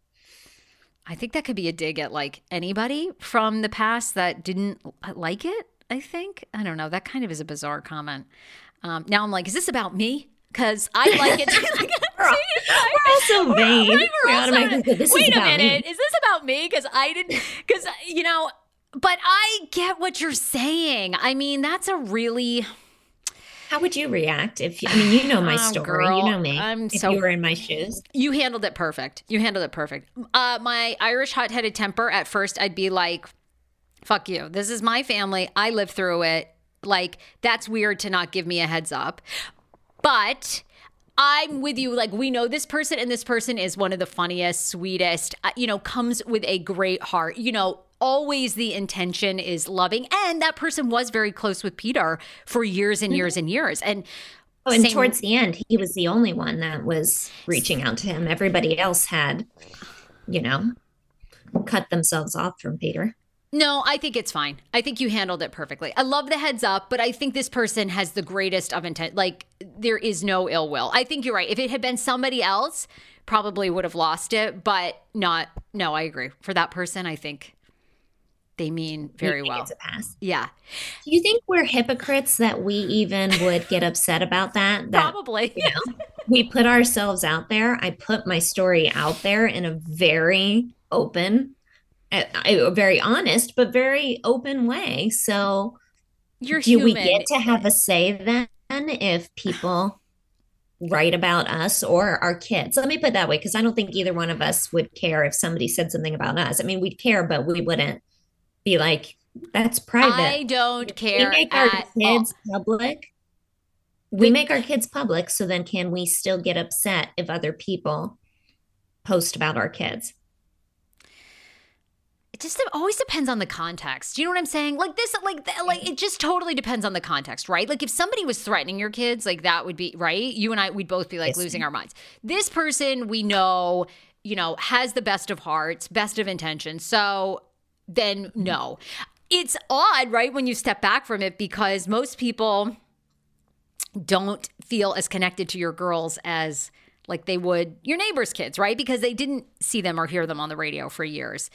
Speaker 1: I think that could be a dig at like anybody from the past that didn't like it. I think I don't know. That kind of is a bizarre comment. Um, now I'm like, is this about me? Because I [LAUGHS] like it. [LAUGHS]
Speaker 2: We're [LAUGHS] all, we're all so vain.
Speaker 1: We're
Speaker 2: We
Speaker 1: also-
Speaker 2: automatically go, this
Speaker 1: wait a
Speaker 2: about me.
Speaker 1: minute. Is this about me? Because I didn't. Because you know. But I get what you're saying. I mean, that's a really.
Speaker 2: How would you react if I mean you know my
Speaker 1: Oh,
Speaker 2: story,
Speaker 1: girl,
Speaker 2: you know me.
Speaker 1: I'm
Speaker 2: if
Speaker 1: so-
Speaker 2: you were in my shoes.
Speaker 1: You handled it perfect. You handled it perfect. Uh, my Irish hot headed temper, at first, I'd be like, fuck you. This is my family. I lived through it. Like, that's weird to not give me a heads up. But I'm with you. Like, we know this person, and this person is one of the funniest, sweetest, uh, you know, comes with a great heart. You know, always the intention is loving. And that person was very close with Peter for years and years and years. And
Speaker 2: Oh, and
Speaker 1: same-
Speaker 2: towards the end, he was the only one that was reaching out to him. Everybody else had, you know, cut themselves off from Peter.
Speaker 1: No, I think it's fine. I think you handled it perfectly. I love the heads up, but I think this person has the greatest of intent. Like, there is no ill will. I think you're right. If it had been somebody else, probably would have lost it, but not. No, I agree. For that person, I think they mean very well.
Speaker 2: It's a pass.
Speaker 1: Yeah,
Speaker 2: Do you think we're hypocrites that we even would get upset about that? [LAUGHS] That
Speaker 1: probably.
Speaker 2: you know, we put ourselves out there. I put my story out there in a very open, a, a very honest, but very open way. So,
Speaker 1: You're
Speaker 2: do we get to have a say then if people write about us or our kids? Let me put it that way, because I don't think either one of us would care if somebody said something about us. I mean, we'd care, but we wouldn't be like, that's private.
Speaker 1: I don't care.
Speaker 2: we make our
Speaker 1: at all.
Speaker 2: kids public. We make our kids public, so then can we still get upset if other people post about our kids?
Speaker 1: it just always depends on the context. Do you know what I'm saying? Like this, like th- like it just totally depends on the context, right? Like if somebody was threatening your kids, like that would be right. You and I, we'd both be like
Speaker 2: Yes.
Speaker 1: losing our minds. This person we know, you know, has the best of hearts, best of intentions. So then no, it's odd, right? When you step back from it, because most people don't feel as connected to your girls as like they would your neighbors' kids, right? Because they didn't see them or hear them on the radio for years.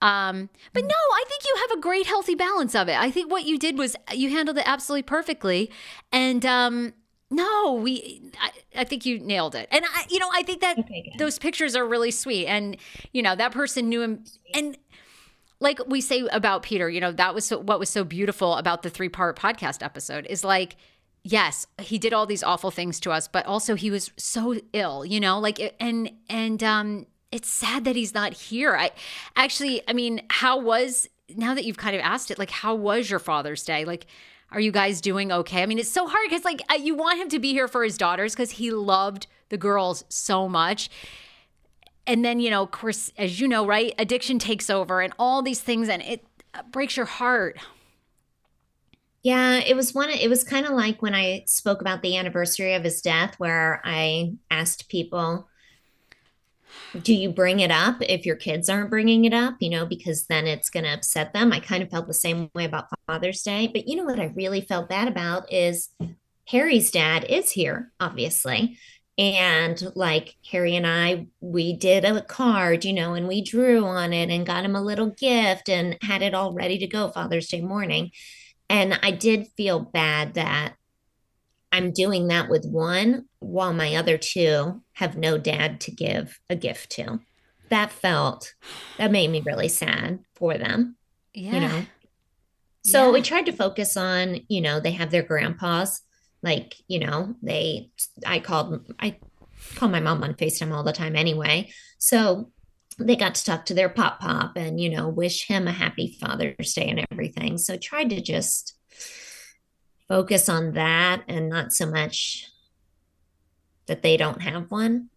Speaker 1: Um, but no, I think you have a great, healthy balance of it. I think what you did was you handled it absolutely perfectly, and um, no, we. I, I think you nailed it, and I, you know, I think that
Speaker 2: Okay,
Speaker 1: those pictures are really sweet, and you know, that person knew him, and like we say about Peter, you know, that was so, what was so beautiful about the three part podcast episode is like, yes, he did all these awful things to us, but also he was so ill, you know, like, and, and, um, it's sad that he's not here. I actually, I mean, how was, now that you've kind of asked it, like, how was your Father's Day? Like, are you guys doing okay? I mean, it's so hard because, like, you want him to be here for his daughters because he loved the girls so much and then you know of course as you know right addiction takes over and all these things and it uh, breaks your heart
Speaker 2: Yeah, it was one. It was kind of like when I spoke about the anniversary of his death, where I asked people, "Do you bring it up if your kids aren't bringing it up?" You know, because then it's going to upset them. I kind of felt the same way about Father's Day, but you know what I really felt bad about is Harry's dad is here, obviously. And like Harry and I, we did a card, you know, and we drew on it and got him a little gift and had it all ready to go Father's Day morning. And I did feel bad that I'm doing that with one while my other two have no dad to give a gift to. That felt, that made me really sad for them,
Speaker 1: yeah
Speaker 2: you know? So
Speaker 1: Yeah.
Speaker 2: we tried to focus on, you know, they have their grandpas. Like, you know, they, I called, I call my mom on FaceTime all the time anyway. So they got to talk to their pop pop and, you know, wish him a happy Father's Day and everything. So tried to just focus on that and not so much that they don't have one.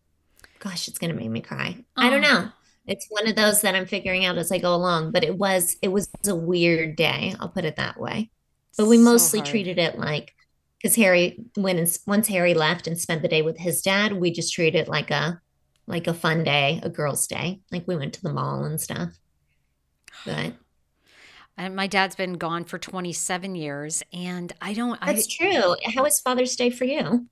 Speaker 2: Gosh, it's going to make me cry. I don't know. It's one of those that I'm figuring out as I go along, but it was it was a weird day. I'll put it that way. but we mostly treated it like because Harry when once Harry left and spent the day with his dad, we just treated it like a like a fun day, a girls' day. Like we went to the mall and stuff. But
Speaker 1: and my dad's been gone for 27 years and I don't
Speaker 2: That's I, true. How was Father's Day for you?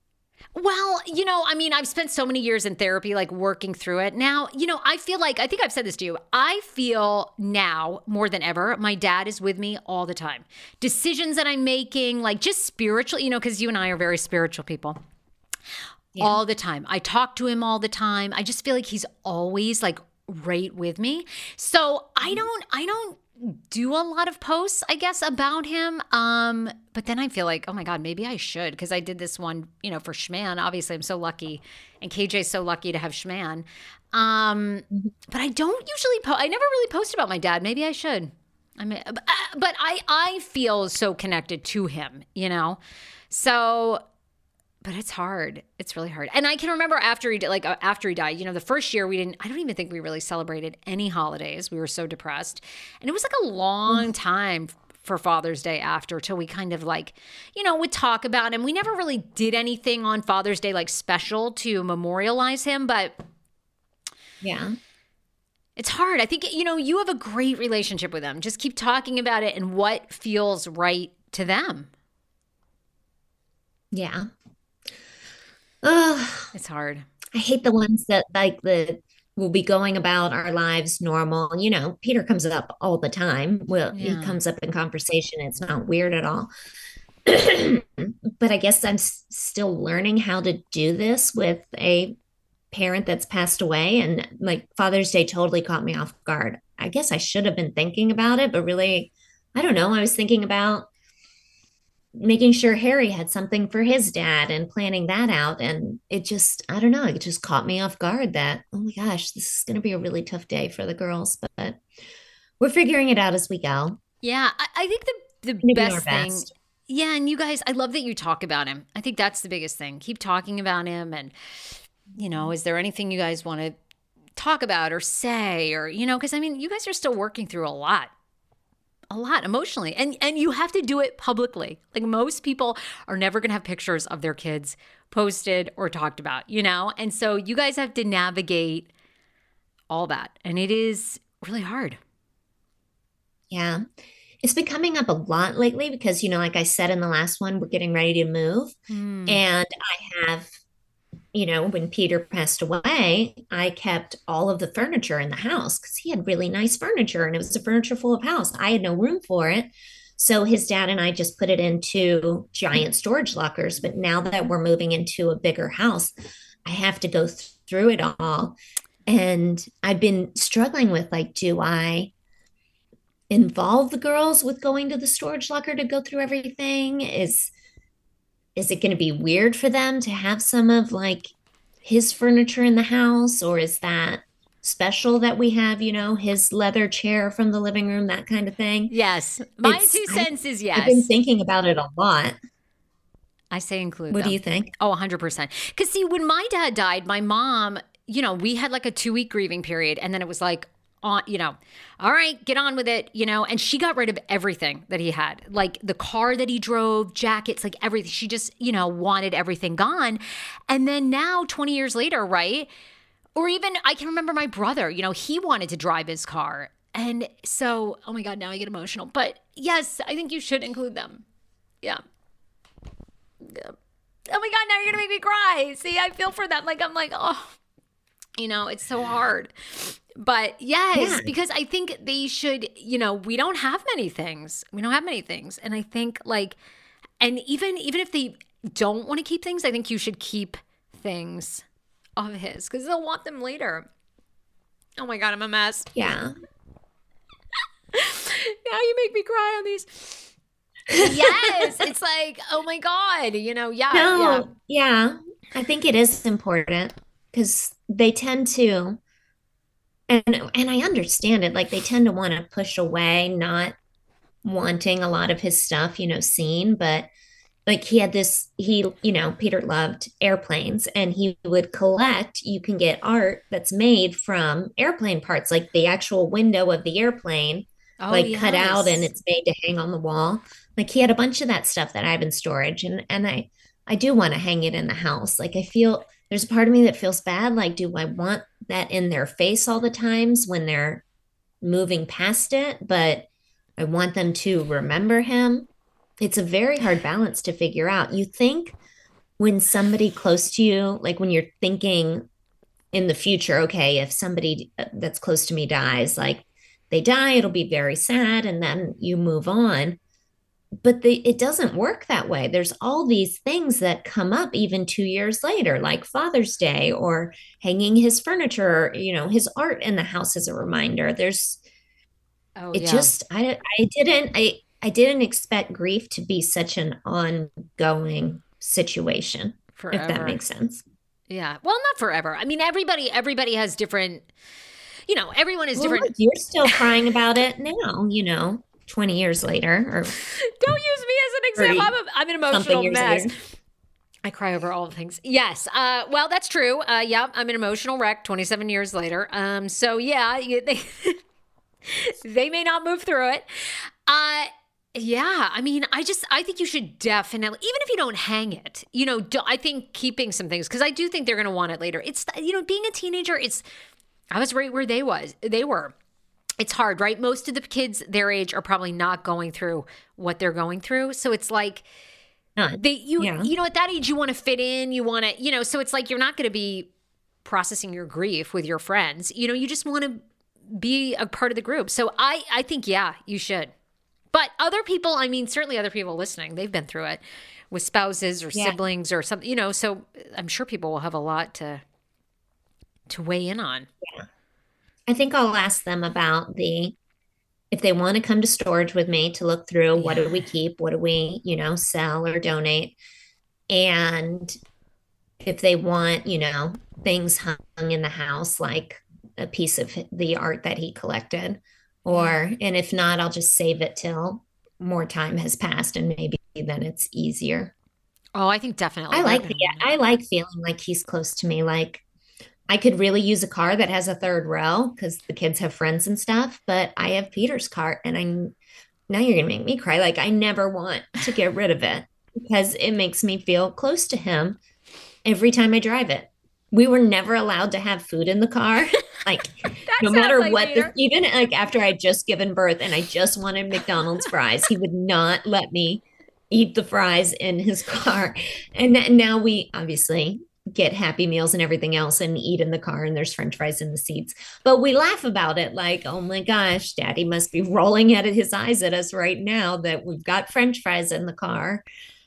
Speaker 1: Well, you know, I mean, I've spent so many years in therapy, like working through it. Now, you know, I feel like, I think I've said this to you. I feel now more than ever, my dad is with me all the time. Decisions that I'm making, like just spiritual, you know, because you and I are very spiritual people. Yeah. All the time. I talk to him all the time. I just feel like he's always like right with me. So I mm-hmm. don't, I don't do a lot of posts, I guess, about him. Um, but then I feel like, oh my God, maybe I should because I did this one, you know, for Schman. Obviously, I'm so lucky, and KJ's so lucky to have Schman. Um, mm-hmm. but I don't usually post. I never really post about my dad. Maybe I should. I mean, uh, but I I feel so connected to him, you know. So but it's hard. It's really hard. And I can remember after he did, like uh, after he died, you know, the first year we didn't, I don't even think we really celebrated any holidays. We were so depressed. And it was like a long mm. time for Father's Day after till we kind of like, you know, would talk about him. We never really did anything on Father's Day like special to memorialize him, but
Speaker 2: yeah.
Speaker 1: It's hard. I think, you know, you have a great relationship with them. Just keep talking about it and what feels right to them.
Speaker 2: Yeah. Oh,
Speaker 1: it's hard.
Speaker 2: I hate the ones that like the we'll be going about our lives normal. You know, Peter comes up all the time. Well, yeah. he comes up in conversation. It's not weird at all. [CLEARS THROAT] but I guess I'm s- still learning how to do this with a parent that's passed away. And like Father's Day totally caught me off guard. I guess I should have been thinking about it, but really, I don't know. I was thinking about making sure Harry had something for his dad and planning that out. And it just, I don't know, it just caught me off guard that, oh my gosh, this is going to be a really tough day for the girls. But we're figuring it out as we go.
Speaker 1: Yeah. I, I think the, the best thing. Yeah. And you guys, I love that you talk about him. I think that's the biggest thing. Keep talking about him. And, you know, is there anything you guys want to talk about or say or, you know, because I mean, you guys are still working through a lot a lot emotionally and and you have to do it publicly. Like most people are never going to have pictures of their kids posted or talked about you know? And so you guys have to navigate all that and it is really hard.
Speaker 2: Yeah. It's been coming up a lot lately because you know like i said in the last one we're getting ready to move. Mm. and i have you know, when Peter passed away, I kept all of the furniture in the house because he had really nice furniture and it was a furniture full of house. I had no room for it. So his dad and I just put it into giant storage lockers. But now that we're moving into a bigger house, I have to go th- through it all. And I've been struggling with like, do I involve the girls with going to the storage locker to go through everything? Is is it going to be weird for them to have some of like his furniture in the house? Or is that special that we have you know his leather chair from the living room that kind of thing?
Speaker 1: Yes. My it's, two cents
Speaker 2: I,
Speaker 1: is yes
Speaker 2: i've been thinking about it a lot.
Speaker 1: I say include
Speaker 2: what
Speaker 1: them.
Speaker 2: do you think?
Speaker 1: Oh 100% because see when my dad died my mom you know we had like a two week grieving period and then it was like on, you know, all right, get on with it, you know. And she got rid of everything that he had, like the car that he drove, jackets, like everything. She just, you know, wanted everything gone. And then now, 20 years later, right? Or even I can remember my brother, you know, he wanted to drive his car. And so, oh my God, now I get emotional. But yes, I think you should include them. Yeah. yeah. Oh my God, now you're going to make me cry. See, I feel for them. Like, I'm like, oh, you know, it's so hard. But yes, yeah. because I think they should, you know, we don't have many things. We don't have many things. And I think like and even even if they don't want to keep things, I think you should keep things of his cuz they'll want them later. Oh my god, I'm a mess.
Speaker 2: Yeah. [LAUGHS]
Speaker 1: now you make me cry on these. yes, it's [LAUGHS] like, oh my god, you know, yeah,
Speaker 2: no, yeah. Yeah. I think it is important cuz they tend to and and I understand it. Like they tend to want to push away, not wanting a lot of his stuff, you know, seen. But like he had this, he, you know, Peter loved airplanes and he would collect, you can get art that's made from airplane parts, like the actual window of the airplane
Speaker 1: Oh,
Speaker 2: like cut out and it's made to hang on the wall. Like he had a bunch of that stuff that I have in storage and and I I do want to hang it in the house. Like I feel there's a part of me that feels bad. Like, do I want that in their face all the times when they're moving past it? But I want them to remember him. It's a very hard balance to figure out. You think when somebody close to you, like when you're thinking in the future, okay, if somebody uh, that's close to me dies, like they die, it'll be very sad, and then you move on. But the, it doesn't work that way. There's all these things that come up even two years later, like Father's Day or hanging his furniture, or, you know, his art in the house as a reminder. There's
Speaker 1: Oh,
Speaker 2: it
Speaker 1: yeah.
Speaker 2: just I I didn't I I didn't expect grief to be such an ongoing situation, if that makes sense.
Speaker 1: Yeah. Well, not forever. I mean, everybody everybody has different you know, everyone is
Speaker 2: Well,
Speaker 1: different.
Speaker 2: look, you're still crying about it now, you know, 20 years later or [LAUGHS]
Speaker 1: Don't use me as an example. I'm, a, I'm an emotional mess.
Speaker 2: later.
Speaker 1: I cry over all the things. Yes. Uh, well, that's true. Uh, yeah, I'm an emotional wreck 27 years later. Um, so yeah, they [LAUGHS] they may not move through it. Uh, yeah, I mean, I just I think you should definitely, even if you don't hang it, you know, do, I think keeping some things because I do think they're going to want it later. It's you know, being a teenager, it's I was right where they was they were it's hard, right? Most of the kids their age are probably not going through what they're going through. So it's like
Speaker 2: None.
Speaker 1: they you
Speaker 2: Yeah.
Speaker 1: you know at that age you want to fit in, you want to, you know, so it's like you're not going to be processing your grief with your friends. You know, you just want to be a part of the group. So I I think yeah, you should. But other people, I mean, certainly other people listening, they've been through it with spouses or
Speaker 2: Yeah.
Speaker 1: siblings or something, you know, so I'm sure people will have a lot to to weigh in on.
Speaker 2: I think I'll ask them about the if they want to come to storage with me to look through what do we keep, what do we, you know, sell or donate. And if they want, you know, things hung in the house like a piece of the art that he collected or and if not, I'll just save it till more time has passed and maybe then it's easier.
Speaker 1: Oh, I think definitely.
Speaker 2: I like the I like feeling like he's close to me. Like I could really use a car that has a third row because the kids have friends and stuff, but I have Peter's cart and I now you're gonna make me cry. Like I never want to get rid of it because it makes me feel close to him every time I drive it. We were never allowed to have food in the car. [LAUGHS] Like [LAUGHS] no matter
Speaker 1: like
Speaker 2: what, the, even like after I'd just given birth and I just wanted McDonald's fries, he would not let me eat the fries in his [LAUGHS] car. And now we obviously get happy meals and everything else and eat in the car and there's french fries in the seats. But we laugh about it like, oh my gosh, daddy must be [LAUGHS] rolling out of his eyes at us right now that we've got french fries in the car.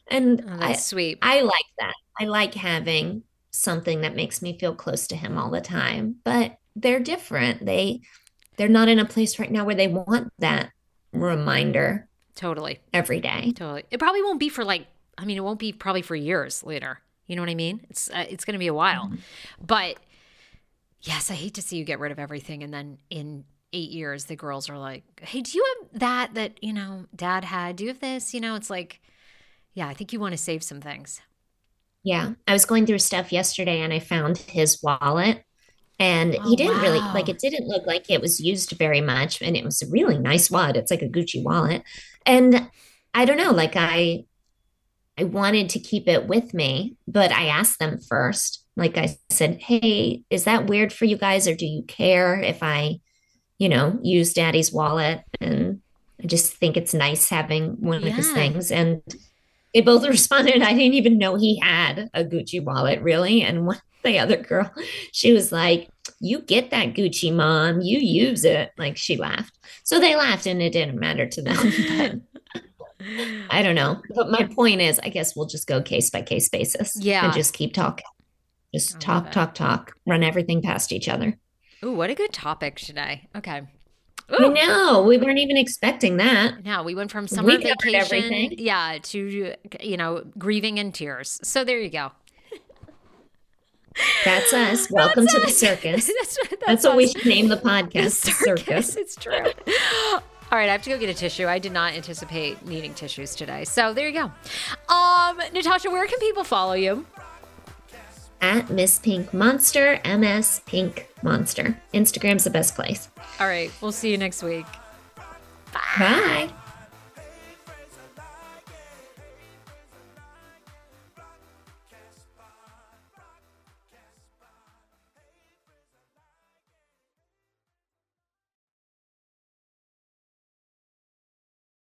Speaker 2: And
Speaker 1: Oh,
Speaker 2: I,
Speaker 1: sweet.
Speaker 2: I like that. I like having something that makes me feel close to him all the time. But they're different. They they're not in a place right now where they want that reminder
Speaker 1: totally.
Speaker 2: every day.
Speaker 1: Totally. It probably won't be for like I mean, it won't be probably for years later. You know what I mean? It's uh, it's going to be a while. But yes, I hate to see you get rid of everything and then in 8 years the girls are like, "Hey, do you have that that, you know, dad had? Do you have this?" You know, it's like yeah, I think you want to save some things.
Speaker 2: Yeah. I was going through stuff yesterday and I found his wallet. And
Speaker 1: Oh,
Speaker 2: he didn't really like it didn't look like it was used very much. And it was a really nice wallet. It's like a Gucci wallet. And I don't know, like I I wanted to keep it with me, but I asked them first. Like I said, hey, is that weird for you guys, or do you care if I, you know, use daddy's wallet? And I just think it's nice having one of his things. And they both [LAUGHS] responded, I didn't even know he had a Gucci wallet, really. And one the other girl, she was like, You get that Gucci, mom. You use it. Like she laughed. So they laughed and it didn't matter to them. [LAUGHS] I don't know. [LAUGHS] But my point is, I guess we'll just go case by case basis.
Speaker 1: Yeah.
Speaker 2: And just keep talking. Just talk,
Speaker 1: it.
Speaker 2: talk, talk. Run everything past each other.
Speaker 1: Ooh, what a good topic today. Okay.
Speaker 2: I
Speaker 1: Ooh.
Speaker 2: know. We weren't even expecting that.
Speaker 1: Now we went from summer
Speaker 2: We
Speaker 1: vacation,
Speaker 2: everything.
Speaker 1: yeah, to you know grieving and tears. So there you go.
Speaker 2: That's us. [LAUGHS] Welcome to the [LAUGHS] circus.
Speaker 1: that's, that's,
Speaker 2: That's what we should name
Speaker 1: the
Speaker 2: podcast. The circus.
Speaker 1: It's true. All right, I have to go get a tissue. I did not anticipate needing tissues today. So there you go. Um, Natasha, where can people follow you?
Speaker 2: At Miss Pink Monster, MS Pink Monster. Instagram's the best place.
Speaker 1: All right, we'll see you next week.
Speaker 2: Bye.